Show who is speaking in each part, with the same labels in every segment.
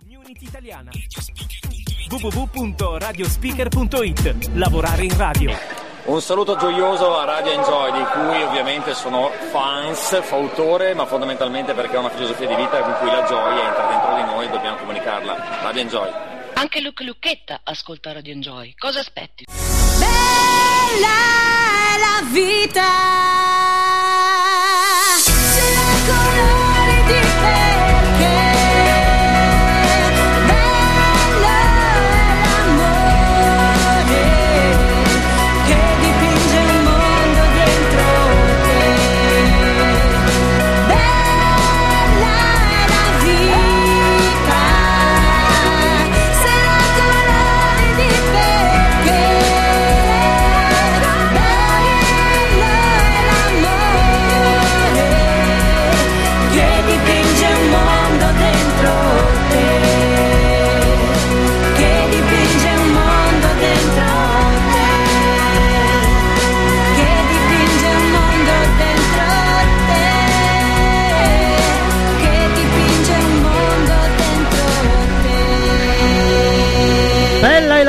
Speaker 1: Community Italiana www.radiospeaker.it Lavorare in radio
Speaker 2: un saluto gioioso a Radio Enjoy, di cui ovviamente sono fans, fautore, ma fondamentalmente perché è una filosofia di vita in cui la gioia entra dentro di noi e dobbiamo comunicarla. Radio Enjoy.
Speaker 3: Anche Luca Lucchetta ascolta Radio Enjoy. Cosa aspetti?
Speaker 4: Bella è la vita. Se la colore di perché.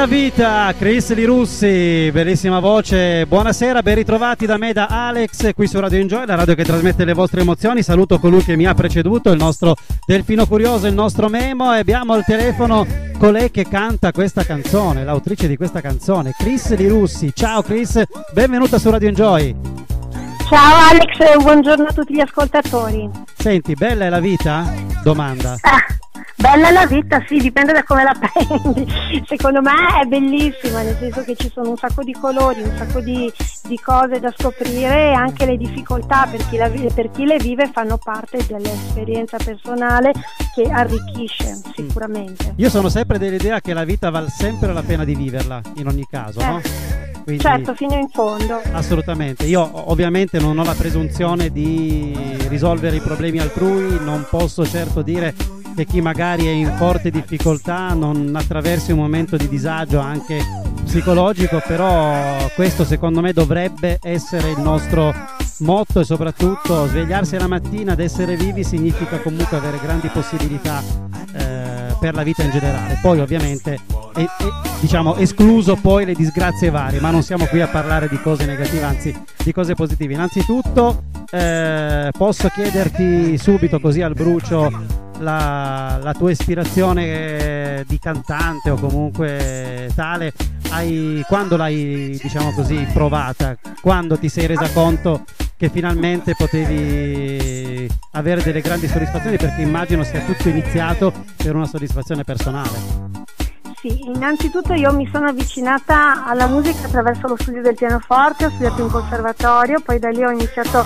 Speaker 4: Vita,
Speaker 5: Chris Li Russi, bellissima voce. Buonasera, ben ritrovati da me, da Alex, qui su Radio Enjoy, la radio che trasmette le vostre emozioni. Saluto colui che mi ha preceduto, il nostro Delfino Curioso, il nostro Memo. E abbiamo al telefono colei che canta questa canzone, l'autrice di questa canzone, Chris Li Russi. Ciao Chris, benvenuta su Radio Enjoy.
Speaker 6: Ciao Alex, e buongiorno a tutti gli ascoltatori.
Speaker 5: Senti, bella è la vita? Domanda.
Speaker 6: Ah, bella la vita, sì, dipende da come la prendi. Secondo me è bellissima, nel senso che ci sono un sacco di colori, un sacco di, di cose da scoprire e anche le difficoltà per chi, la per chi le vive fanno parte dell'esperienza personale che arricchisce sicuramente.
Speaker 5: Io sono sempre dell'idea che la vita vale sempre la pena di viverla, in ogni caso, no? Quindi-
Speaker 6: Certo, fino in fondo.
Speaker 5: Assolutamente, io ovviamente non ho la presunzione di risolvere i problemi altrui, non posso certo dire che chi magari è in forte difficoltà non attraversi un momento di disagio anche psicologico, però questo secondo me dovrebbe essere il nostro motto e soprattutto svegliarsi la mattina ad essere vivi significa comunque avere grandi possibilità eh, per la vita in generale. Poi ovviamente e- e, diciamo escluso poi le disgrazie varie, ma non siamo qui a parlare di cose negative, anzi di cose positive. Innanzitutto eh, posso chiederti subito così al brucio la, la tua ispirazione eh, di cantante o comunque tale, hai, quando l'hai diciamo così provata? Quando ti sei resa conto che finalmente potevi avere delle grandi soddisfazioni perché immagino sia tutto iniziato per una soddisfazione personale.
Speaker 6: Sì, innanzitutto io mi sono avvicinata alla musica attraverso lo studio del pianoforte, ho studiato in conservatorio, poi da lì ho iniziato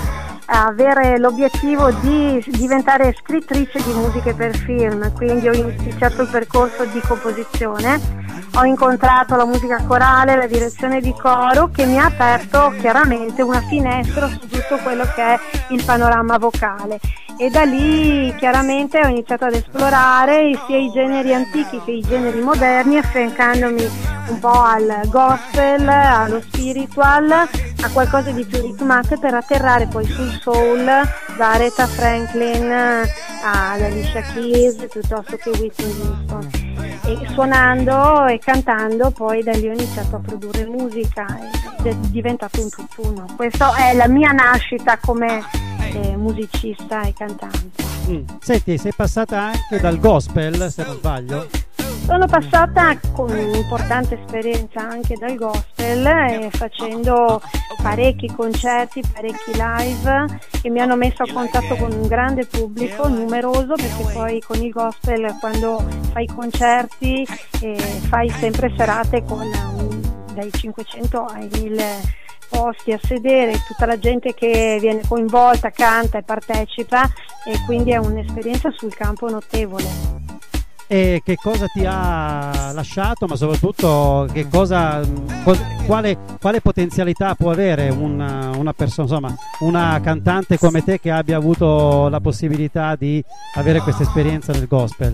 Speaker 6: avere l'obiettivo di diventare scrittrice di musiche per film, quindi ho iniziato il percorso di composizione, ho incontrato la musica corale, la direzione di coro che mi ha aperto chiaramente una finestra su tutto quello che è il panorama vocale. E da lì chiaramente ho iniziato ad esplorare sia i generi antichi che i generi moderni affiancandomi un po' al gospel, allo spiritual, a qualcosa di più ritmato per atterrare poi sul soul da Aretha Franklin ad Alicia Keys piuttosto che Whitney Houston e suonando e cantando poi da lì ho iniziato a produrre musica ed è diventato un tutt'uno questa è la mia nascita come eh, musicista e cantante
Speaker 5: Mm. Senti, sei passata anche dal gospel, se non sbaglio?
Speaker 6: Sono passata con un'importante esperienza anche dal gospel eh, facendo parecchi concerti, parecchi live che mi hanno messo a contatto con un grande pubblico, numeroso, perché poi con il gospel quando fai concerti eh, fai sempre serate con dai 500 ai 1000 posti a sedere, tutta la gente che viene coinvolta, canta e partecipa e quindi è un'esperienza sul campo notevole.
Speaker 5: E che cosa ti ha lasciato, ma soprattutto cosa, cos- quale, quale potenzialità può avere una, una persona, insomma, una cantante come te che abbia avuto la possibilità di avere questa esperienza nel gospel?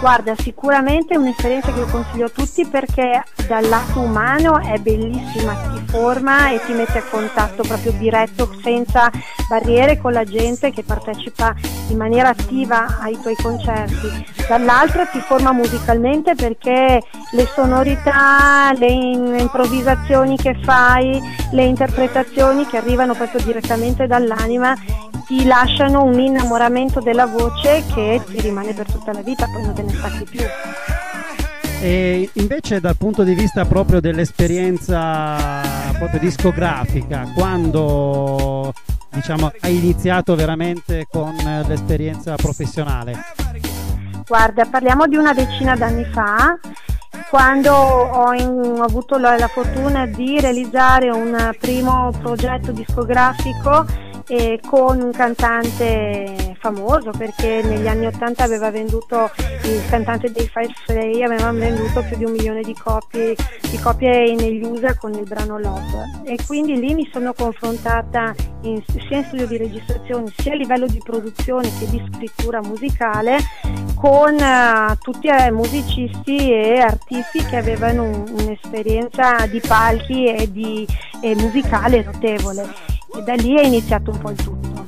Speaker 6: Guarda, sicuramente è un'esperienza che io consiglio a tutti perché dal lato umano è bellissima, ti forma e ti mette a contatto proprio diretto senza barriere con la gente che partecipa in maniera attiva ai tuoi concerti. Dall'altra ti forma musicalmente perché le sonorità, le improvvisazioni che fai, le interpretazioni che arrivano proprio direttamente dall'anima ti lasciano un innamoramento della voce che ti rimane per tutta la vita, poi non te ne stacchi più.
Speaker 5: E invece dal punto di vista proprio dell'esperienza proprio discografica, quando diciamo, hai iniziato veramente con l'esperienza professionale?
Speaker 6: Guarda, parliamo di una decina d'anni fa, quando ho, in, ho avuto la, la fortuna di realizzare un primo progetto discografico eh, con un cantante famoso perché negli anni 80 aveva venduto il cantante dei Five Slay aveva venduto più di un milione di copie, di copie negli USA con il brano Love. E quindi lì mi sono confrontata in, sia in studio di registrazione sia a livello di produzione che di scrittura musicale con uh, tutti i uh, musicisti e artisti che avevano un, un'esperienza di palchi e di e musicale notevole e da lì è iniziato un po' il tutto.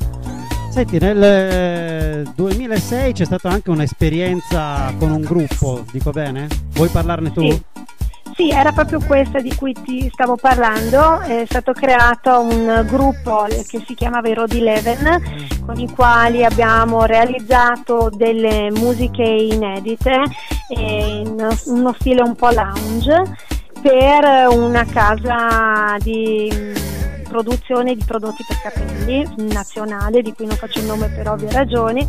Speaker 5: Senti, nel 2006 eh, c'è stata anche un'esperienza con un gruppo, dico bene? Vuoi parlarne tu?
Speaker 6: Sì. Sì, era proprio questa di cui ti stavo parlando, è stato creato un gruppo che si chiamava i Road Eleven con i quali abbiamo realizzato delle musiche inedite in uno stile un po' lounge per una casa di produzione di prodotti per capelli nazionale, di cui non faccio il nome per ovvie ragioni,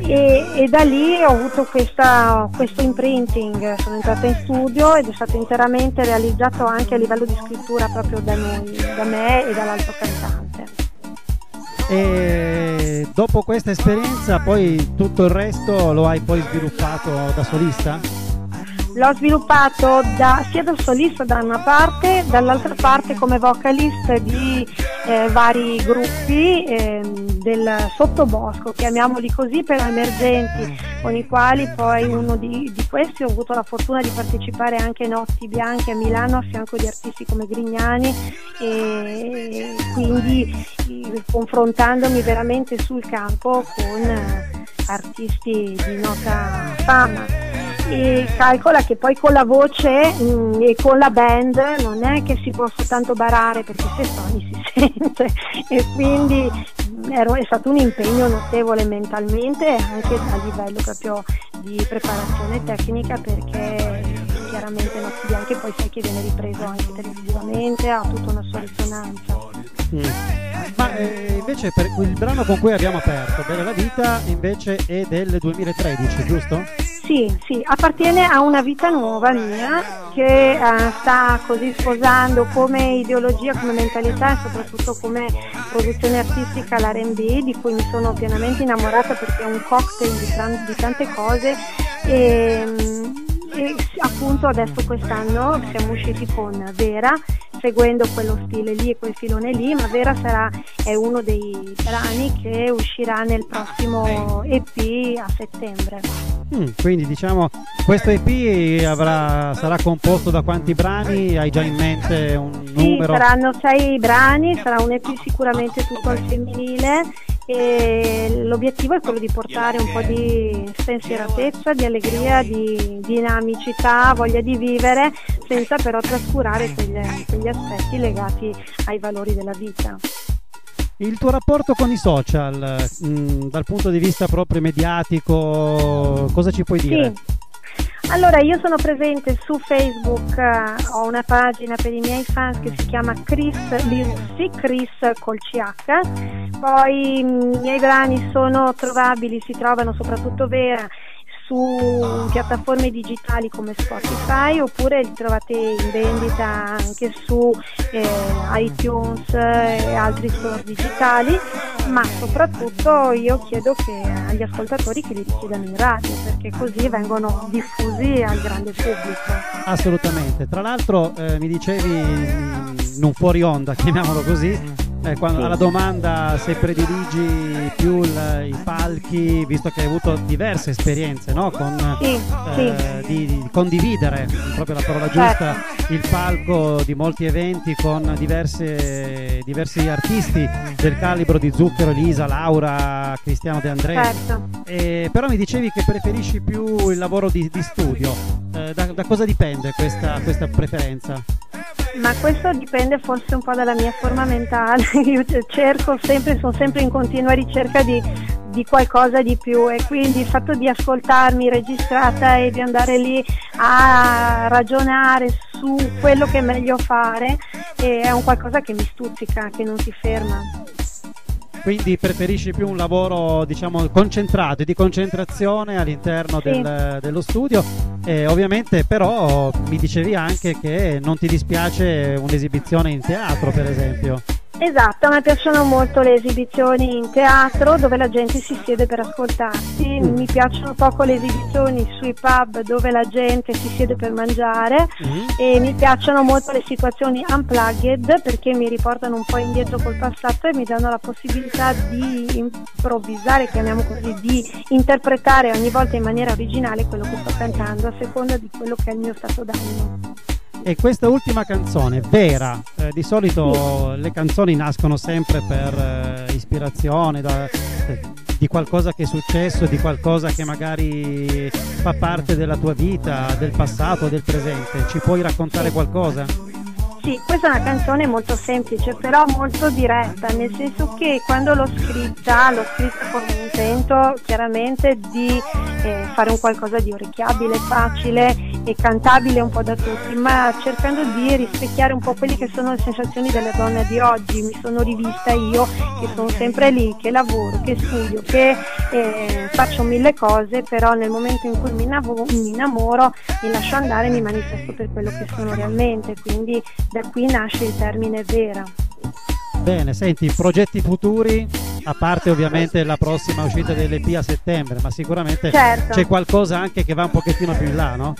Speaker 6: e, e da lì ho avuto questa, questo imprinting, sono entrata in studio ed è stato interamente realizzato anche a livello di scrittura proprio da noi, da me e dall'altro cantante.
Speaker 5: E dopo questa esperienza poi tutto il resto lo hai poi sviluppato da solista?
Speaker 6: L'ho sviluppato da, sia da solista da una parte, dall'altra parte come vocalist di eh, vari gruppi eh, del sottobosco, chiamiamoli così, per emergenti, con i quali poi uno di, di, questi ho avuto la fortuna di partecipare anche Notti Bianche a Milano a fianco di artisti come Grignani e quindi eh, confrontandomi veramente sul campo con eh, artisti di nota fama e calcola che poi con la voce mh, mm, e con la band non è che si possa tanto barare perché se suoni si sente e quindi mm, è stato un impegno notevole mentalmente anche a livello proprio di preparazione tecnica perché chiaramente Notti Bianche poi sai che viene ripreso anche televisivamente, ha tutta una sua risonanza.
Speaker 5: Mm. Ma eh, invece per il brano con cui abbiamo aperto, Bella la vita, invece è del 2013, giusto?
Speaker 6: Sì, sì, appartiene a una vita nuova mia che eh, sta così sposando come ideologia, come mentalità e soprattutto come produzione artistica l'R&B di cui mi sono pienamente innamorata perché è un cocktail di, tran- di tante cose. E, mm, e appunto adesso quest'anno siamo usciti con Vera seguendo quello stile lì e quel filone lì, ma Vera sarà, è uno dei brani che uscirà nel prossimo EP a settembre.
Speaker 5: Mm, quindi diciamo questo EP avrà, sarà composto da quanti brani? Hai già in mente un
Speaker 6: sì,
Speaker 5: numero?
Speaker 6: Saranno sei brani, sarà un EP sicuramente tutto al femminile e l'obiettivo è quello di portare un po' di spensieratezza, di allegria, di dinamicità, voglia di vivere senza però trascurare quegli, quegli aspetti legati ai valori della vita.
Speaker 5: Il tuo rapporto con i social, mh, mm, dal punto di vista proprio mediatico, cosa ci puoi dire?
Speaker 6: Sì. Allora, io sono presente su Facebook, uh, ho una pagina per i miei fans che si chiama Chris Lirussi, Chris col CH, poi mm, i miei brani sono trovabili, si trovano soprattutto Vera su piattaforme digitali come Spotify oppure li trovate in vendita anche su eh, iTunes e altri store digitali, ma soprattutto io chiedo che, agli ascoltatori che li richiedano in radio perché così vengono diffusi al grande pubblico.
Speaker 5: Assolutamente, tra l'altro eh, mi dicevi in un fuori onda, chiamiamolo così, Eh, quando,
Speaker 6: Sì.
Speaker 5: Alla domanda se prediligi più il- i palchi, visto che hai avuto diverse esperienze no? con,
Speaker 6: Sì,
Speaker 5: eh, di, di condividere, proprio la parola giusta,
Speaker 6: Certo.
Speaker 5: il palco di molti eventi con diverse- diversi artisti del calibro di Zucchero, Elisa, Laura, Cristiano De André.
Speaker 6: certo.
Speaker 5: Eh, però mi dicevi che preferisci più il lavoro di, di studio. Eh, da, da cosa dipende questa, questa preferenza?
Speaker 6: Ma questo dipende forse un po' dalla mia forma mentale. Io cerco sempre, sono sempre in continua ricerca di, di qualcosa di più e quindi il fatto di ascoltarmi registrata e di andare lì a ragionare su quello che è meglio fare eh, è un qualcosa che mi stuzzica, che non si ferma.
Speaker 5: Quindi preferisci più un lavoro diciamo concentrato e di concentrazione all'interno
Speaker 6: Sì.
Speaker 5: del- dello studio. E ovviamente però mi dicevi anche che non ti dispiace un'esibizione in teatro per esempio.
Speaker 6: Esatto, a me piacciono molto le esibizioni in teatro dove la gente si siede per ascoltarsi,
Speaker 5: Mm.
Speaker 6: mi piacciono poco le esibizioni sui pub dove la gente si siede per mangiare e mi piacciono molto le situazioni unplugged perché mi riportano un po' indietro col passato e mi danno la possibilità di improvvisare, chiamiamo così, di interpretare ogni volta in maniera originale quello che sto cantando a seconda di quello che è il mio stato d'animo.
Speaker 5: E questa ultima canzone, Vera, eh, di solito le canzoni nascono sempre per eh, ispirazione da- eh, di qualcosa che è successo, di qualcosa che magari fa parte della tua vita, del passato, del presente. Ci puoi raccontare qualcosa?
Speaker 6: Sì, questa è una canzone molto semplice, però molto diretta, nel senso che quando l'ho scritta, l'ho scritta con l'intento chiaramente di eh, fare un qualcosa di orecchiabile, facile e cantabile un po' da tutti, ma cercando di rispecchiare un po' quelle che sono le sensazioni delle donne di oggi. Mi sono rivista io che sono sempre lì, che lavoro, che studio, che eh, faccio mille cose, però nel momento in cui mi, innavo- mi innamoro, mi lascio andare e mi manifesto per quello che sono realmente, quindi da qui nasce il termine vera.
Speaker 5: Bene, senti, progetti futuri, a parte ovviamente la prossima uscita dell'EP a settembre, ma sicuramente
Speaker 6: Certo.
Speaker 5: c'è qualcosa anche che va un pochettino più in là, no?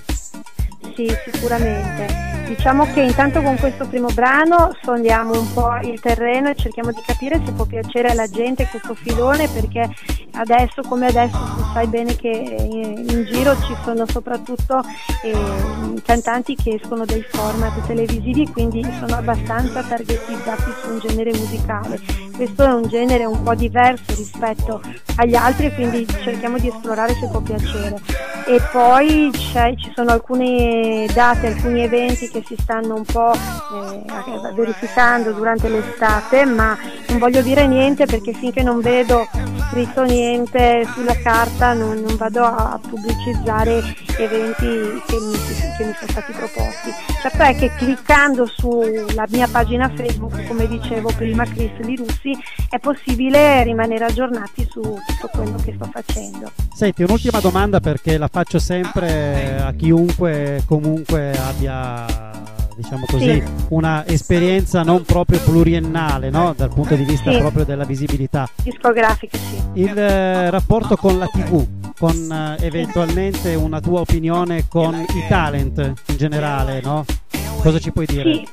Speaker 6: Sì, sicuramente. Diciamo che intanto con questo primo brano sondiamo un po' il terreno e cerchiamo di capire se può piacere alla gente questo filone perché adesso come adesso tu sai bene che in giro ci sono soprattutto eh, cantanti che escono dai format televisivi quindi sono abbastanza targetizzati su un genere musicale. Questo è un genere un po' diverso rispetto agli altri quindi cerchiamo di esplorare se può piacere. E poi ci sono alcune date, alcuni eventi che si stanno un po' eh, verificando durante l'estate, ma non voglio dire niente perché finché non vedo scritto niente sulla carta non, non vado a pubblicizzare eventi che mi, che mi sono stati proposti. Certo è che cliccando sulla mia pagina Facebook, come dicevo prima Chris Di Russi, è possibile rimanere aggiornati su tutto quello che sto facendo.
Speaker 5: Senti, un'ultima domanda perché la faccio sempre a chiunque comunque abbia, diciamo così,
Speaker 6: Sì.
Speaker 5: una esperienza non proprio pluriennale, no? Dal punto di vista
Speaker 6: Sì.
Speaker 5: proprio della visibilità.
Speaker 6: Discografiche sì.
Speaker 5: Il eh, rapporto con la TV, con eh, eventualmente una tua opinione con i talent in generale, no? Cosa ci puoi dire?
Speaker 6: Sì.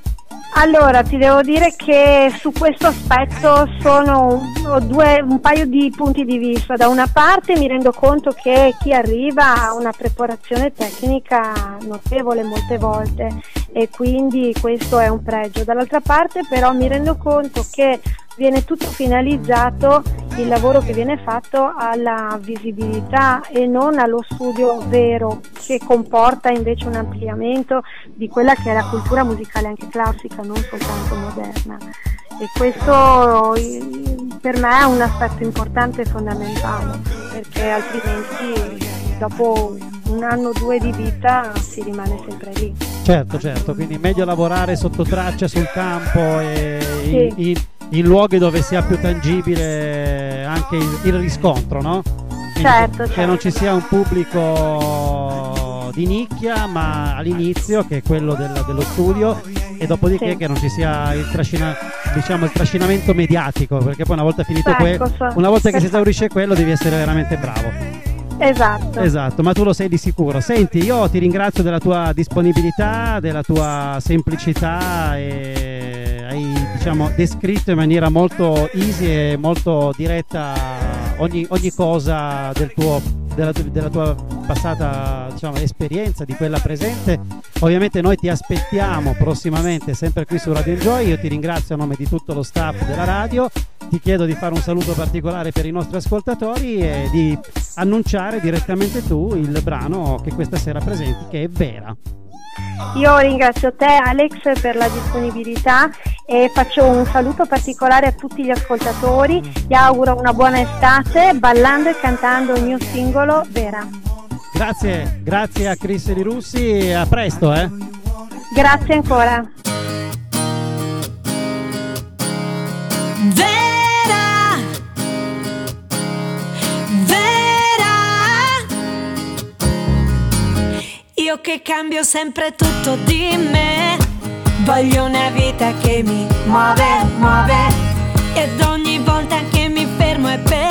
Speaker 6: Allora, ti devo dire che su questo aspetto sono due, un paio di punti di vista. Da una parte mi rendo conto che chi arriva ha una preparazione tecnica notevole molte volte e quindi questo è un pregio. Dall'altra parte però mi rendo conto che viene tutto finalizzato il lavoro che viene fatto alla visibilità e non allo studio vero che comporta invece un ampliamento di quella che è la cultura musicale anche classica, non soltanto moderna. E questo per me è un aspetto importante e fondamentale, perché altrimenti dopo un anno o due di vita si rimane sempre lì.
Speaker 5: Certo, certo, quindi meglio lavorare sotto traccia sul campo e
Speaker 6: Sì.
Speaker 5: in, in- in luoghi dove sia più tangibile anche il, il riscontro, no? Quindi
Speaker 6: Certo,
Speaker 5: che, che
Speaker 6: certo.
Speaker 5: non ci sia un pubblico di nicchia, ma all'inizio che è quello del- dello studio e dopodiché
Speaker 6: Sì.
Speaker 5: che non ci sia il, trascina- diciamo, il trascinamento mediatico, perché poi una volta finito
Speaker 6: Ecco,
Speaker 5: quello, una volta che si esaurisce quello devi essere veramente bravo.
Speaker 6: Esatto.
Speaker 5: Esatto, ma tu lo sei di sicuro. Senti, io ti ringrazio della tua disponibilità, della tua semplicità e hai diciamo, descritto in maniera molto easy e molto diretta ogni, ogni cosa del tuo, della, della, tua passata diciamo, esperienza, di quella presente. Ovviamente noi ti aspettiamo prossimamente sempre qui su Radio Enjoy, io ti ringrazio a nome di tutto lo staff della radio, ti chiedo di fare un saluto particolare per i nostri ascoltatori e di annunciare direttamente tu il brano che questa sera presenti, che è Vera.
Speaker 6: Io ringrazio te Alex per la disponibilità e faccio un saluto particolare a tutti gli ascoltatori, gli auguro una buona estate ballando e cantando il mio singolo Vera.
Speaker 5: Grazie, grazie a Chris Di Russi e a presto eh.
Speaker 6: Grazie ancora.
Speaker 4: Io che cambio sempre tutto di me, voglio una vita che mi muove, muove, ed ogni volta che mi fermo è perché